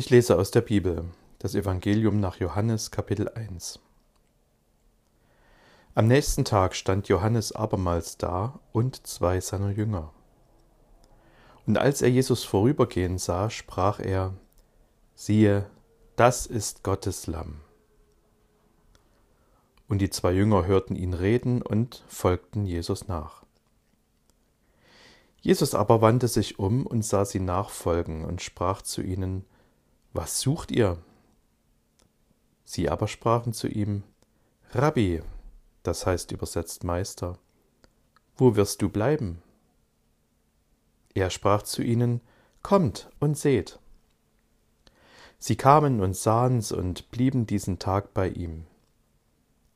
Ich lese aus der Bibel das Evangelium nach Johannes Kapitel 1. Am nächsten Tag stand Johannes abermals da und zwei seiner Jünger. Und als er Jesus vorübergehen sah, sprach er, siehe, das ist Gottes Lamm. Und die zwei Jünger hörten ihn reden und folgten Jesus nach. Jesus aber wandte sich um und sah sie nachfolgen und sprach zu ihnen, Was sucht ihr? Sie aber sprachen zu ihm, Rabbi, das heißt übersetzt Meister, wo wirst du bleiben? Er sprach zu ihnen, Kommt und seht. Sie kamen und sahen's und blieben diesen Tag bei ihm.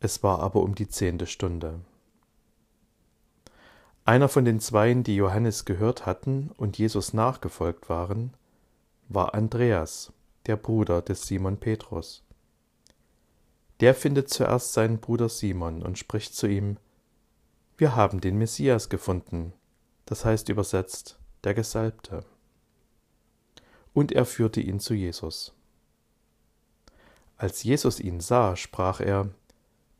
Es war aber um die zehnte Stunde. Einer von den Zweien, die Johannes gehört hatten und Jesus nachgefolgt waren, war Andreas, der Bruder des Simon Petrus. Der findet zuerst seinen Bruder Simon und spricht zu ihm, Wir haben den Messias gefunden, das heißt übersetzt der Gesalbte. Und er führte ihn zu Jesus. Als Jesus ihn sah, sprach er,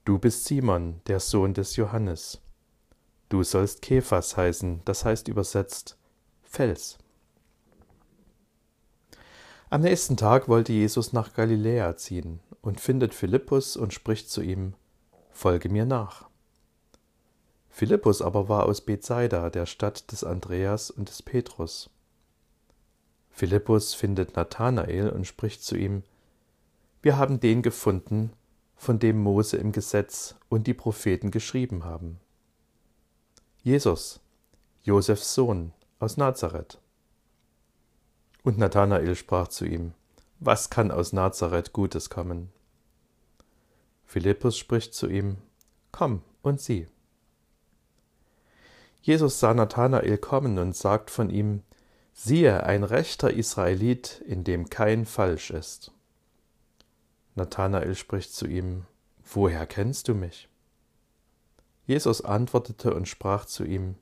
Du bist Simon, der Sohn des Johannes. Du sollst Kephas heißen, das heißt übersetzt Fels. Am nächsten Tag wollte Jesus nach Galiläa ziehen und findet Philippus und spricht zu ihm, Folge mir nach. Philippus aber war aus Bethsaida, der Stadt des Andreas und des Petrus. Philippus findet Nathanael und spricht zu ihm, Wir haben den gefunden, von dem Mose im Gesetz und die Propheten geschrieben haben. Jesus, Josefs Sohn aus Nazareth. Und Nathanael sprach zu ihm, Was kann aus Nazareth Gutes kommen? Philippus spricht zu ihm, Komm und sieh. Jesus sah Nathanael kommen und sagt von ihm, Siehe, ein rechter Israelit, in dem kein Falsch ist. Nathanael spricht zu ihm, Woher kennst du mich? Jesus antwortete und sprach zu ihm,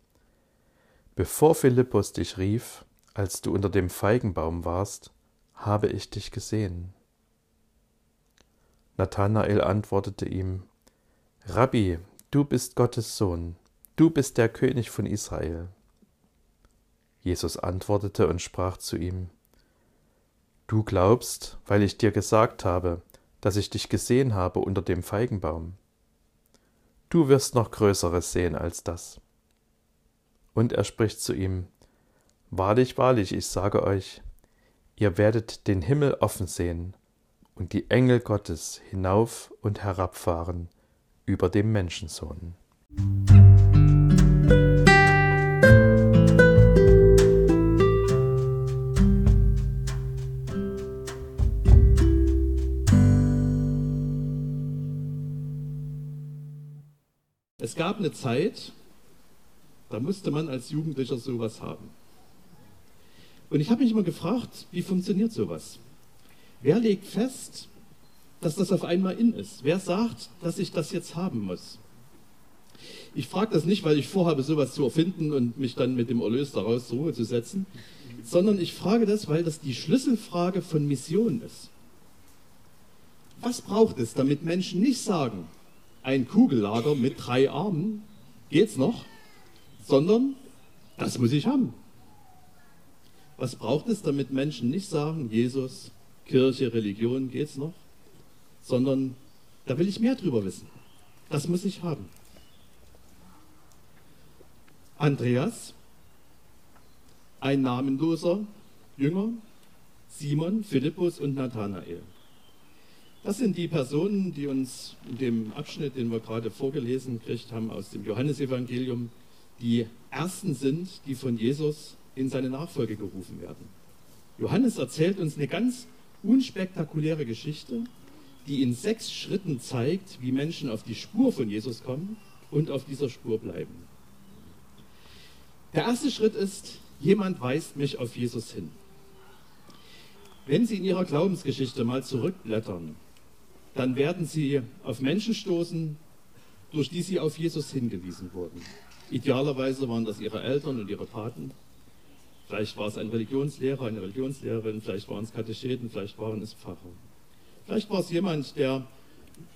Bevor Philippus dich rief, als du unter dem Feigenbaum warst, habe ich dich gesehen. Nathanael antwortete ihm, Rabbi, du bist Gottes Sohn, du bist der König von Israel. Jesus antwortete und sprach zu ihm, Du glaubst, weil ich dir gesagt habe, dass ich dich gesehen habe unter dem Feigenbaum du wirst noch Größeres sehen als das. Und er spricht zu ihm, Wahrlich, wahrlich, ich sage euch, ihr werdet den Himmel offen sehen und die Engel Gottes hinauf und herabfahren über dem Menschensohn. Es gab eine Zeit, da musste man als Jugendlicher sowas haben. Und ich habe mich immer gefragt, wie funktioniert sowas? Wer legt fest, dass das auf einmal in ist? Wer sagt, dass ich das jetzt haben muss? Ich frage das nicht, weil ich vorhabe, sowas zu erfinden und mich dann mit dem Erlös daraus zur Ruhe zu setzen, sondern ich frage das, weil das die Schlüsselfrage von Mission ist. Was braucht es, damit Menschen nicht sagen, ein Kugellager mit drei Armen, geht's noch, sondern das muss ich haben. Was braucht es, damit Menschen nicht sagen, Jesus, Kirche, Religion, geht's noch, sondern da will ich mehr drüber wissen. Das muss ich haben. Andreas, ein namenloser Jünger, Simon, Philippus und Nathanael. Das sind die Personen, die uns in dem Abschnitt, den wir gerade vorgelesen gekriegt haben aus dem Johannesevangelium, die ersten sind, die von Jesus in seine Nachfolge gerufen werden. Johannes erzählt uns eine ganz unspektakuläre Geschichte, die in sechs Schritten zeigt, wie Menschen auf die Spur von Jesus kommen und auf dieser Spur bleiben. Der erste Schritt ist, jemand weist mich auf Jesus hin. Wenn Sie in Ihrer Glaubensgeschichte mal zurückblättern, dann werden sie auf Menschen stoßen, durch die sie auf Jesus hingewiesen wurden. Idealerweise waren das ihre Eltern und ihre Paten. Vielleicht war es ein Religionslehrer, eine Religionslehrerin, vielleicht waren es Katecheten, vielleicht waren es Pfarrer. Vielleicht war es jemand, der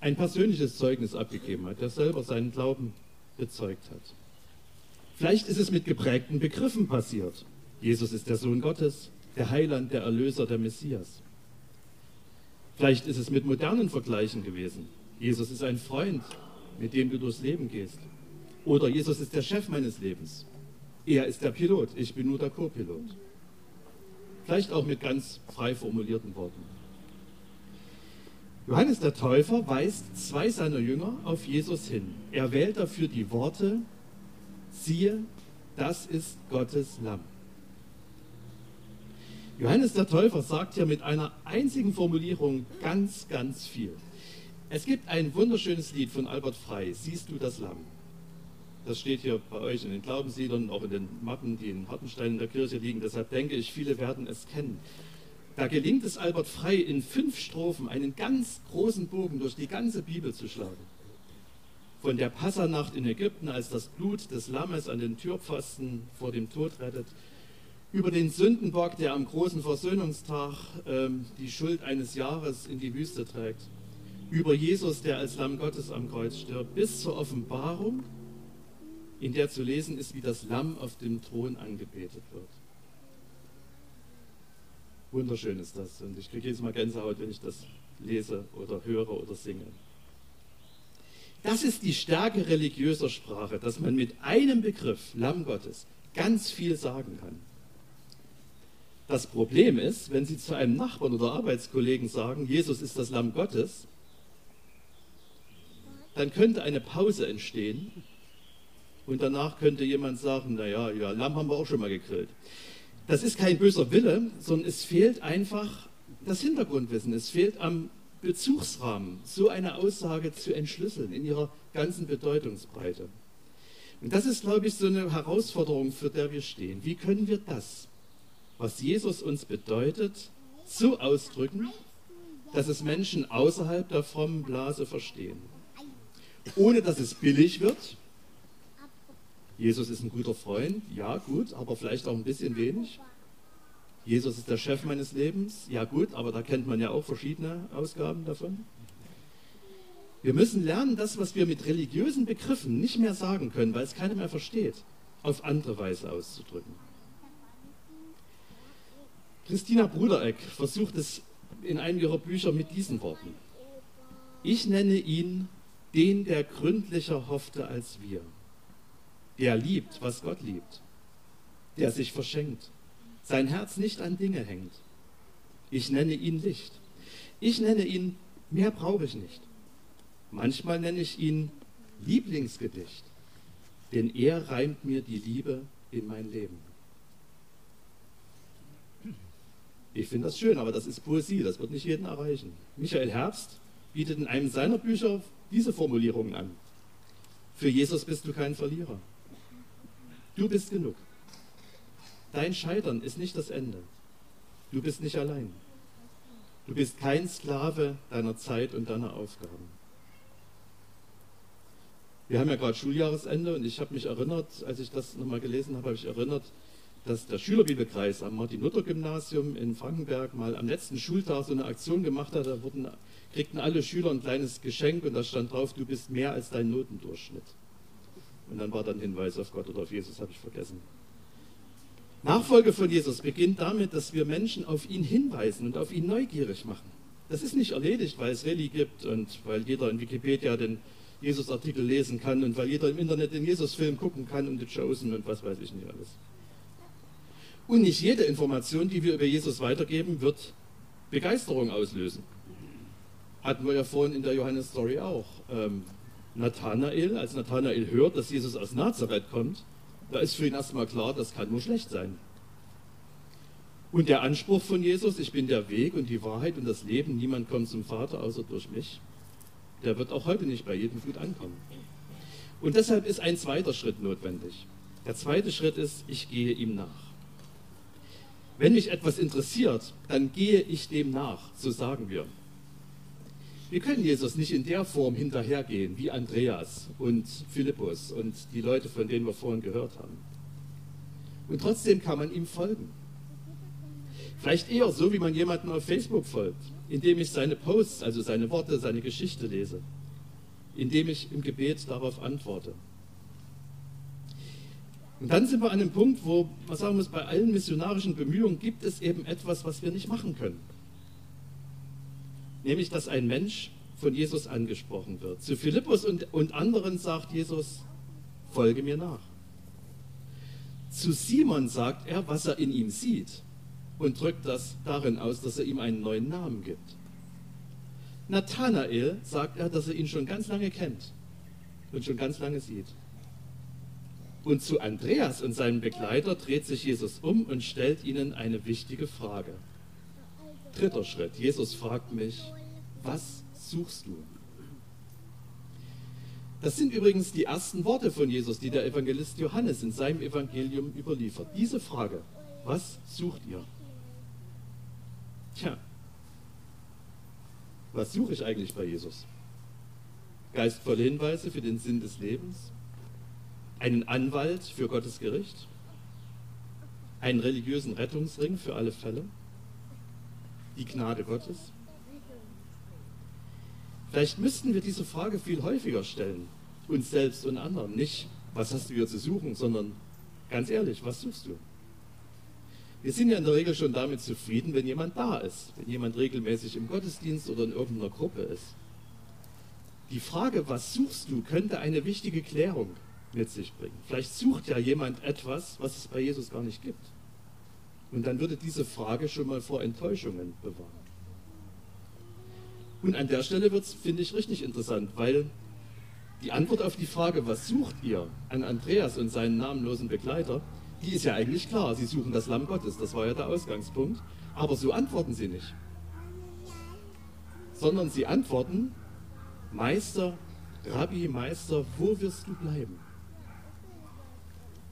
ein persönliches Zeugnis abgegeben hat, der selber seinen Glauben bezeugt hat. Vielleicht ist es mit geprägten Begriffen passiert. Jesus ist der Sohn Gottes, der Heiland, der Erlöser, der Messias. Vielleicht ist es mit modernen Vergleichen gewesen. Jesus ist ein Freund, mit dem du durchs Leben gehst. Oder Jesus ist der Chef meines Lebens. Er ist der Pilot, ich bin nur der Co-Pilot. Vielleicht auch mit ganz frei formulierten Worten. Johannes der Täufer weist zwei seiner Jünger auf Jesus hin. Er wählt dafür die Worte, siehe, das ist Gottes Lamm. Johannes der Täufer sagt hier mit einer einzigen Formulierung ganz, ganz viel. Es gibt ein wunderschönes Lied von Albert Frey, Siehst du das Lamm? Das steht hier bei euch in den Glaubensliedern, auch in den Mappen, die in Hartenstein in der Kirche liegen. Deshalb denke ich, viele werden es kennen. Da gelingt es Albert Frey in fünf Strophen einen ganz großen Bogen durch die ganze Bibel zu schlagen. Von der Passanacht in Ägypten, als das Blut des Lammes an den Türpfosten vor dem Tod rettet, über den Sündenbock, der am großen Versöhnungstag ähm, die Schuld eines Jahres in die Wüste trägt, über Jesus, der als Lamm Gottes am Kreuz stirbt, bis zur Offenbarung, in der zu lesen ist, wie das Lamm auf dem Thron angebetet wird. Wunderschön ist das. Und ich kriege jedes Mal Gänsehaut, wenn ich das lese oder höre oder singe. Das ist die Stärke religiöser Sprache, dass man mit einem Begriff, Lamm Gottes, ganz viel sagen kann. Das Problem ist, wenn Sie zu einem Nachbarn oder Arbeitskollegen sagen, Jesus ist das Lamm Gottes, dann könnte eine Pause entstehen und danach könnte jemand sagen, naja, ja, Lamm haben wir auch schon mal gegrillt. Das ist kein böser Wille, sondern es fehlt einfach das Hintergrundwissen. Es fehlt am Bezugsrahmen, so eine Aussage zu entschlüsseln in ihrer ganzen Bedeutungsbreite. Und das ist, glaube ich, so eine Herausforderung, für der wir stehen. Wie können wir das, was Jesus uns bedeutet, so ausdrücken, dass es Menschen außerhalb der frommen Blase verstehen? Ohne dass es billig wird, Jesus ist ein guter Freund, ja gut, aber vielleicht auch ein bisschen wenig. Jesus ist der Chef meines Lebens, ja gut, aber da kennt man ja auch verschiedene Ausgaben davon. Wir müssen lernen, das, was wir mit religiösen Begriffen nicht mehr sagen können, weil es keiner mehr versteht, auf andere Weise auszudrücken. Christina Brudereck versucht es in einem ihrer Bücher mit diesen Worten. Ich nenne ihn den, der gründlicher hoffte als wir der liebt, was Gott liebt, der sich verschenkt, sein Herz nicht an Dinge hängt. Ich nenne ihn Licht. Ich nenne ihn, mehr brauche ich nicht. Manchmal nenne ich ihn Lieblingsgedicht, denn er reimt mir die Liebe in mein Leben. Ich finde das schön, aber das ist Poesie, das wird nicht jeden erreichen. Michael Herbst bietet in einem seiner Bücher diese Formulierungen an. Für Jesus bist du kein Verlierer. Du bist genug. Dein Scheitern ist nicht das Ende. Du bist nicht allein. Du bist kein Sklave deiner Zeit und deiner Aufgaben. Wir haben ja gerade Schuljahresende und ich habe mich erinnert, als ich das nochmal gelesen habe, habe ich erinnert, dass der Schülerbibelkreis am Martin-Luther-Gymnasium in Frankenberg mal am letzten Schultag so eine Aktion gemacht hat. Da wurden, kriegten alle Schüler ein kleines Geschenk und da stand drauf, du bist mehr als dein Notendurchschnitt. Und dann war dann Hinweis auf Gott oder auf Jesus, habe ich vergessen. Nachfolge von Jesus beginnt damit, dass wir Menschen auf ihn hinweisen und auf ihn neugierig machen. Das ist nicht erledigt, weil es Reli gibt und weil jeder in Wikipedia den Jesus-Artikel lesen kann und weil jeder im Internet den Jesus-Film gucken kann und The Chosen und was weiß ich nicht alles. Und nicht jede Information, die wir über Jesus weitergeben, wird Begeisterung auslösen. Hatten wir ja vorhin in der Johannes-Story auch. Ähm, Nathanael, als Nathanael hört, dass Jesus aus Nazareth kommt, da ist für ihn erstmal klar, das kann nur schlecht sein. Und der Anspruch von Jesus, ich bin der Weg und die Wahrheit und das Leben, niemand kommt zum Vater außer durch mich, der wird auch heute nicht bei jedem gut ankommen. Und deshalb ist ein zweiter Schritt notwendig. Der zweite Schritt ist, ich gehe ihm nach. Wenn mich etwas interessiert, dann gehe ich dem nach, so sagen wir. Wir können Jesus nicht in der Form hinterhergehen wie Andreas und Philippus und die Leute, von denen wir vorhin gehört haben. Und trotzdem kann man ihm folgen. Vielleicht eher so, wie man jemanden auf Facebook folgt, indem ich seine Posts, also seine Worte, seine Geschichte lese, indem ich im Gebet darauf antworte. Und dann sind wir an einem Punkt, wo man sagen muss, bei allen missionarischen Bemühungen gibt es eben etwas, was wir nicht machen können. Nämlich, dass ein Mensch von Jesus angesprochen wird. Zu Philippus und, und anderen sagt Jesus, folge mir nach. Zu Simon sagt er, was er in ihm sieht und drückt das darin aus, dass er ihm einen neuen Namen gibt. Nathanael sagt er, dass er ihn schon ganz lange kennt und schon ganz lange sieht. Und zu Andreas und seinem Begleiter dreht sich Jesus um und stellt ihnen eine wichtige Frage. Dritter Schritt. Jesus fragt mich, was suchst du? Das sind übrigens die ersten Worte von Jesus, die der Evangelist Johannes in seinem Evangelium überliefert. Diese Frage, was sucht ihr? Tja, was suche ich eigentlich bei Jesus? Geistvolle Hinweise für den Sinn des Lebens? einen Anwalt für Gottes Gericht, einen religiösen Rettungsring für alle Fälle, die Gnade Gottes. Vielleicht müssten wir diese Frage viel häufiger stellen, uns selbst und anderen. Nicht, was hast du hier zu suchen, sondern ganz ehrlich, was suchst du? Wir sind ja in der Regel schon damit zufrieden, wenn jemand da ist, wenn jemand regelmäßig im Gottesdienst oder in irgendeiner Gruppe ist. Die Frage, was suchst du, könnte eine wichtige Klärung mit sich bringen. Vielleicht sucht ja jemand etwas, was es bei Jesus gar nicht gibt. Und dann würde diese Frage schon mal vor Enttäuschungen bewahren. Und an der Stelle wird es, finde ich, richtig interessant, weil die Antwort auf die Frage, was sucht ihr an Andreas und seinen namenlosen Begleiter, die ist ja eigentlich klar. Sie suchen das Lamm Gottes, das war ja der Ausgangspunkt. Aber so antworten sie nicht. Sondern sie antworten, Meister, Rabbi, Meister, wo wirst du bleiben?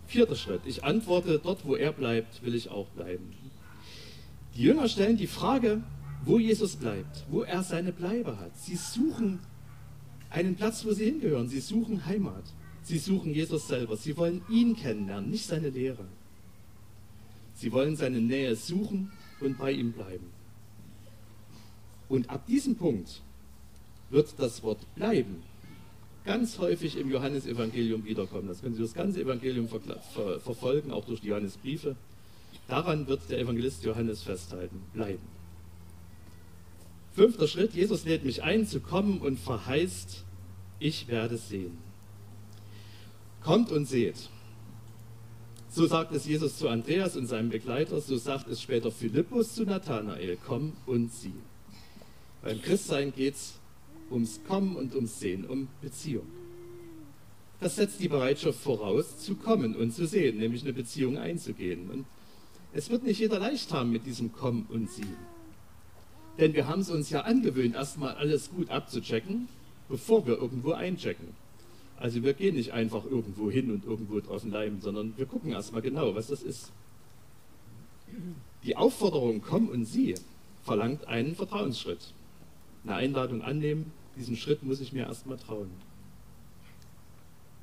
Vierter Schritt. Ich antworte, dort wo er bleibt, will ich auch bleiben. Die Jünger stellen die Frage, wo Jesus bleibt, wo er seine Bleibe hat. Sie suchen einen Platz, wo sie hingehören. Sie suchen Heimat. Sie suchen Jesus selber. Sie wollen ihn kennenlernen, nicht seine Lehre. Sie wollen seine Nähe suchen und bei ihm bleiben. Und ab diesem Punkt wird das Wort bleiben ganz häufig im Johannesevangelium wiederkommen. Das können Sie das ganze Evangelium ver ver verfolgen, auch durch die Johannesbriefe. Daran wird der Evangelist Johannes festhalten, bleiben. Fünfter Schritt, Jesus lädt mich ein zu kommen und verheißt, ich werde sehen. Kommt und seht. So sagt es Jesus zu Andreas und seinem Begleiter, so sagt es später Philippus zu Nathanael, komm und sieh. Beim Christsein geht es ums Kommen und ums Sehen, um Beziehung. Das setzt die Bereitschaft voraus, zu kommen und zu sehen, nämlich eine Beziehung einzugehen. Und es wird nicht jeder leicht haben mit diesem Kommen und Sehen. Denn wir haben es uns ja angewöhnt, erstmal alles gut abzuchecken, bevor wir irgendwo einchecken. Also wir gehen nicht einfach irgendwo hin und irgendwo drauf leimen, sondern wir gucken erstmal genau, was das ist. Die Aufforderung Komm und sieh verlangt einen Vertrauensschritt. Eine Einladung annehmen, diesen Schritt muss ich mir erstmal trauen.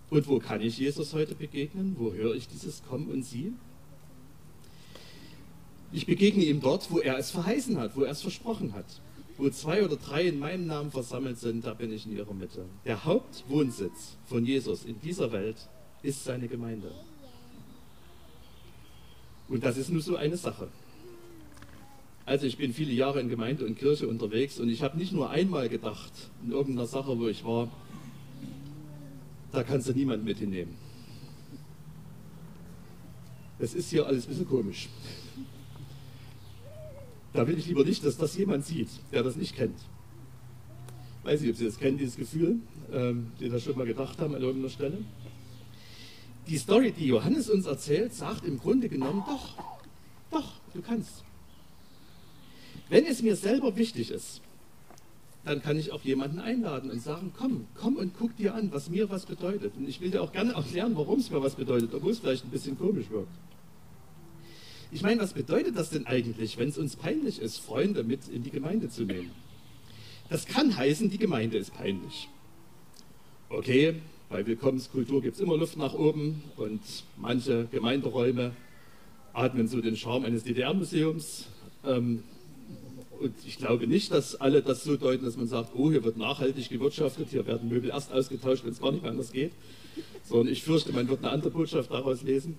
Und wo kann ich Jesus heute begegnen? Wo höre ich dieses Komm und Sieh? Ich begegne ihm dort, wo er es verheißen hat, wo er es versprochen hat. Wo zwei oder drei in meinem Namen versammelt sind, da bin ich in ihrer Mitte. Der Hauptwohnsitz von Jesus in dieser Welt ist seine Gemeinde. Und das ist nur so eine Sache. Also ich bin viele Jahre in Gemeinde und Kirche unterwegs und ich habe nicht nur einmal gedacht, in irgendeiner Sache, wo ich war, da kannst du niemand mit hinnehmen. Das ist hier alles ein bisschen komisch. Da will ich lieber nicht, dass das jemand sieht, der das nicht kennt. Weiß nicht, ob Sie das kennen, dieses Gefühl, ähm, die das schon mal gedacht haben an irgendeiner Stelle. Die Story, die Johannes uns erzählt, sagt im Grunde genommen, doch, doch, du kannst. Wenn es mir selber wichtig ist, dann kann ich auch jemanden einladen und sagen, komm, komm und guck dir an, was mir was bedeutet. Und ich will dir auch gerne erklären, warum es mir was bedeutet, obwohl es vielleicht ein bisschen komisch wirkt. Ich meine, was bedeutet das denn eigentlich, wenn es uns peinlich ist, Freunde mit in die Gemeinde zu nehmen? Das kann heißen, die Gemeinde ist peinlich. Okay, bei Willkommenskultur gibt es immer Luft nach oben und manche Gemeinderäume atmen so den Charme eines DDR-Museums. Ähm, und ich glaube nicht, dass alle das so deuten, dass man sagt, oh, hier wird nachhaltig gewirtschaftet, hier werden Möbel erst ausgetauscht, wenn es gar nicht anders geht. Sondern ich fürchte, man wird eine andere Botschaft daraus lesen.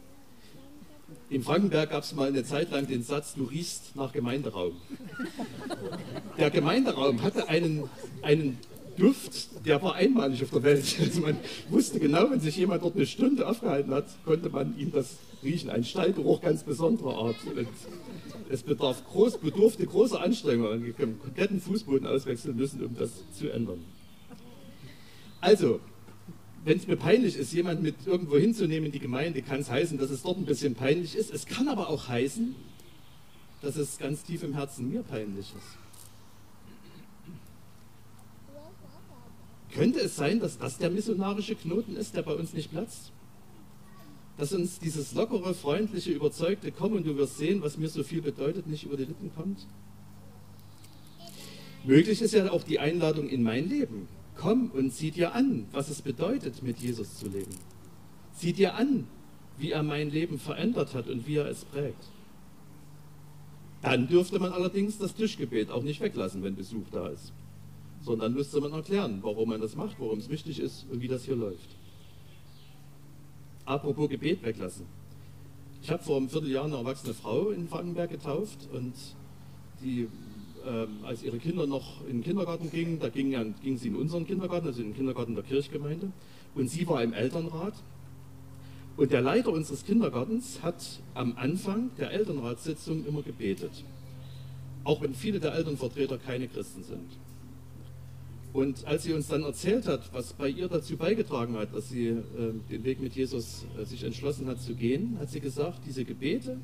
In Frankenberg gab es mal eine Zeit lang den Satz, du riechst nach Gemeinderaum. Der Gemeinderaum hatte einen, einen Duft, der war einmalig auf der Welt. Also man wusste genau, wenn sich jemand dort eine Stunde aufgehalten hat, konnte man ihm das riechen. Ein Stallgeruch ganz besonderer Art. Und es bedarf groß, bedurfte großer Anstrengungen. Wir können kompletten Fußboden auswechseln müssen, um das zu ändern. Also, wenn es mir peinlich ist, jemand mit irgendwo hinzunehmen in die Gemeinde, kann es heißen, dass es dort ein bisschen peinlich ist. Es kann aber auch heißen, dass es ganz tief im Herzen mir peinlich ist. Könnte es sein, dass das der missionarische Knoten ist, der bei uns nicht platzt? Dass uns dieses lockere, freundliche, überzeugte Komm und du wirst sehen, was mir so viel bedeutet, nicht über die Lippen kommt? Möglich ist ja auch die Einladung in mein Leben. Komm und sieh dir an, was es bedeutet, mit Jesus zu leben. Sieh dir an, wie er mein Leben verändert hat und wie er es prägt. Dann dürfte man allerdings das Tischgebet auch nicht weglassen, wenn Besuch da ist sondern müsste man erklären, warum man das macht, warum es wichtig ist und wie das hier läuft. Apropos Gebet weglassen. Ich habe vor einem Vierteljahr eine erwachsene Frau in Frankenberg getauft und die, ähm, als ihre Kinder noch in den Kindergarten gingen, da ging, ging sie in unseren Kindergarten, also in den Kindergarten der Kirchgemeinde, und sie war im Elternrat. Und der Leiter unseres Kindergartens hat am Anfang der Elternratssitzung immer gebetet. Auch wenn viele der Elternvertreter keine Christen sind. Und als sie uns dann erzählt hat, was bei ihr dazu beigetragen hat, dass sie äh, den Weg mit Jesus äh, sich entschlossen hat zu gehen, hat sie gesagt, diese Gebete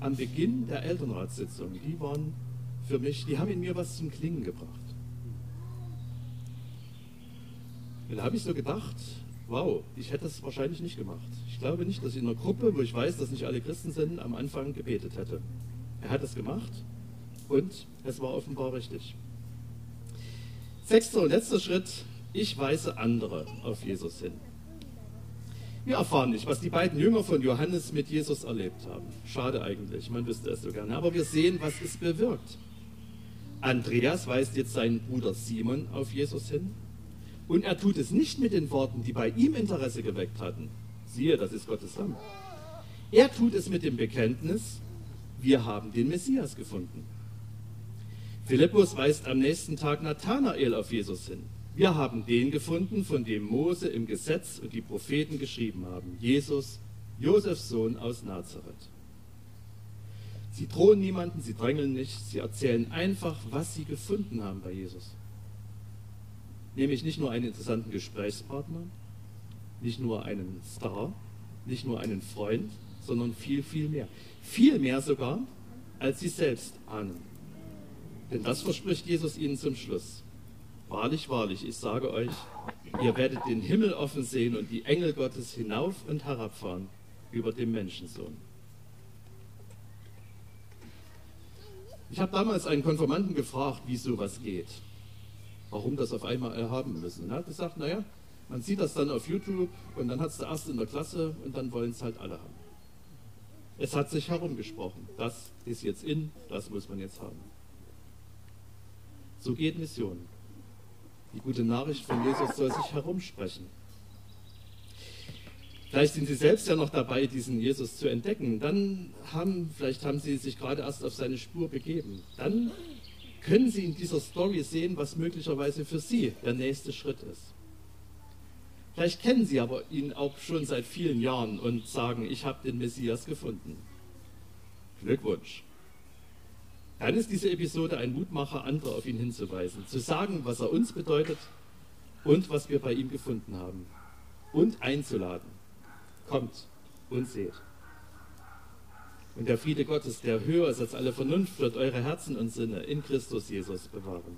am Beginn der Elternratssitzung, die waren für mich, die haben in mir was zum Klingen gebracht. Und da habe ich so gedacht, wow, ich hätte es wahrscheinlich nicht gemacht. Ich glaube nicht, dass ich in einer Gruppe, wo ich weiß, dass nicht alle Christen sind, am Anfang gebetet hätte. Er hat es gemacht und es war offenbar richtig. Sechster und letzter Schritt, ich weise andere auf Jesus hin. Wir erfahren nicht, was die beiden Jünger von Johannes mit Jesus erlebt haben. Schade eigentlich, man wüsste es so gerne. Aber wir sehen, was es bewirkt. Andreas weist jetzt seinen Bruder Simon auf Jesus hin. Und er tut es nicht mit den Worten, die bei ihm Interesse geweckt hatten. Siehe, das ist Gottes Lamm. Er tut es mit dem Bekenntnis, wir haben den Messias gefunden. Philippus weist am nächsten Tag Nathanael auf Jesus hin. Wir haben den gefunden, von dem Mose im Gesetz und die Propheten geschrieben haben. Jesus, Josefs Sohn aus Nazareth. Sie drohen niemanden, sie drängeln nicht, sie erzählen einfach, was sie gefunden haben bei Jesus. Nämlich nicht nur einen interessanten Gesprächspartner, nicht nur einen Star, nicht nur einen Freund, sondern viel, viel mehr. Viel mehr sogar, als sie selbst ahnen. Denn das verspricht Jesus ihnen zum Schluss. Wahrlich, wahrlich, ich sage euch, ihr werdet den Himmel offen sehen und die Engel Gottes hinauf und herabfahren über dem Menschensohn. Ich habe damals einen Konformanten gefragt, wie sowas geht. Warum das auf einmal erhaben müssen. Und er hat gesagt, naja, man sieht das dann auf YouTube und dann hat es der Erste in der Klasse und dann wollen es halt alle haben. Es hat sich herumgesprochen. Das ist jetzt in, das muss man jetzt haben. So geht Mission. Die gute Nachricht von Jesus soll sich herumsprechen. Vielleicht sind Sie selbst ja noch dabei, diesen Jesus zu entdecken. Dann haben, vielleicht haben Sie sich gerade erst auf seine Spur begeben. Dann können Sie in dieser Story sehen, was möglicherweise für Sie der nächste Schritt ist. Vielleicht kennen Sie aber ihn auch schon seit vielen Jahren und sagen, ich habe den Messias gefunden. Glückwunsch dann ist diese Episode ein Mutmacher, andere auf ihn hinzuweisen, zu sagen, was er uns bedeutet und was wir bei ihm gefunden haben. Und einzuladen. Kommt und seht. Und der Friede Gottes, der höher ist als alle Vernunft, wird eure Herzen und Sinne in Christus Jesus bewahren.